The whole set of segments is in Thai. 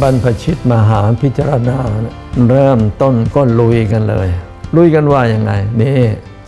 บรรพชิตมหาพิจารณาเริ่มต้นก็ลุยกันเลย ลุยกันว่ายังไง นี่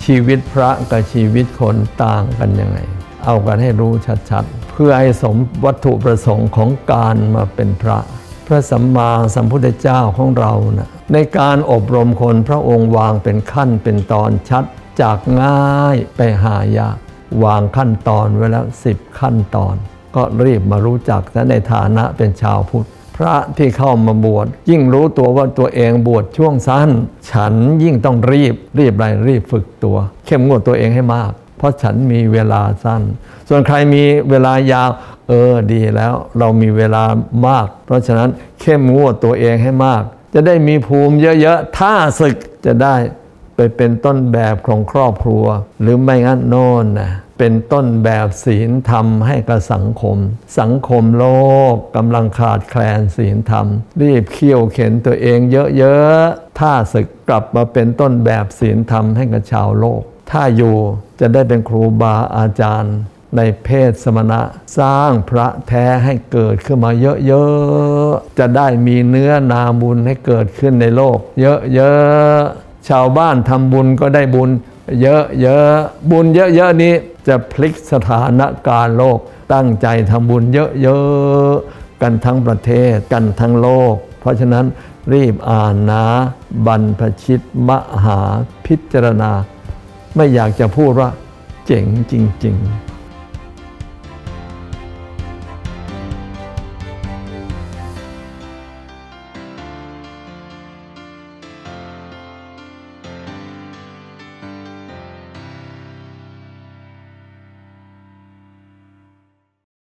ชีวิตพระกับชีวิตคนต่างกันยังไง เอากันให้รู้ชัดๆ เพื่อให้สมวัตถุประสงค์ของการมาเป็นพระ พระสัมมาสัมพุทธเจ้าของเรานะในการอบรมคนพระองค์วางเป็นขั้นเป็นตอนชัดจากง่ายไปหายากวางขั้นตอนไว้แล้วสิบขั้นตอน ก็รีบมารู้จักและในฐานะเป็นชาวพุทธ พระที่เข้ามาบวชยิ่งรู้ตัวว่าตัวเองบวชช่วงสั้น ฉันยิ่งต้องรีบรีบอะไรรีบฝึกตัว เข้มงวดตัวเองให้มาก เพราะฉันมีเวลาสั้น ส่วนใครมีเวลายาว เออดีแล้ว เรามีเวลามาก เพราะฉะนั้นเข้มงวดตัวเองให้มาก จะได้มีภูมิเยอะๆถ้าศึกจะได้ ไปเป็นต้นแบบของครอบครัว หรือไม่งั้นโน่นนะเป็นต้นแบบศีลธรรมให้กับสังคม สังคมโลกกำลังขาดแคลนศีลธรรม รีบเคี่ยวเข็นตัวเองเยอะๆถ้าศึกกลับมาเป็นต้นแบบศีลธรรมให้กับชาวโลก ถ้าอยู่จะได้เป็นครูบาอาจารย์ ในเพศสมณะสร้างพระแท้ให้เกิดขึ้นมาเยอะๆจะได้มีเนื้อนาบุญให้เกิดขึ้นในโลก เยอะๆ ชาวบ้านทำบุญก็ได้บุญเยอะๆบุญเยอะๆนี้จะพลิกสถานการณ์โลก ตั้งใจทำบุญเยอะๆกันทั้งประเทศกันทั้งโลก เพราะฉะนั้นรีบอ่านนะบรรพชิตมหาพิจารณา ไม่อยากจะพูดว่าเจ๋งจริง ๆ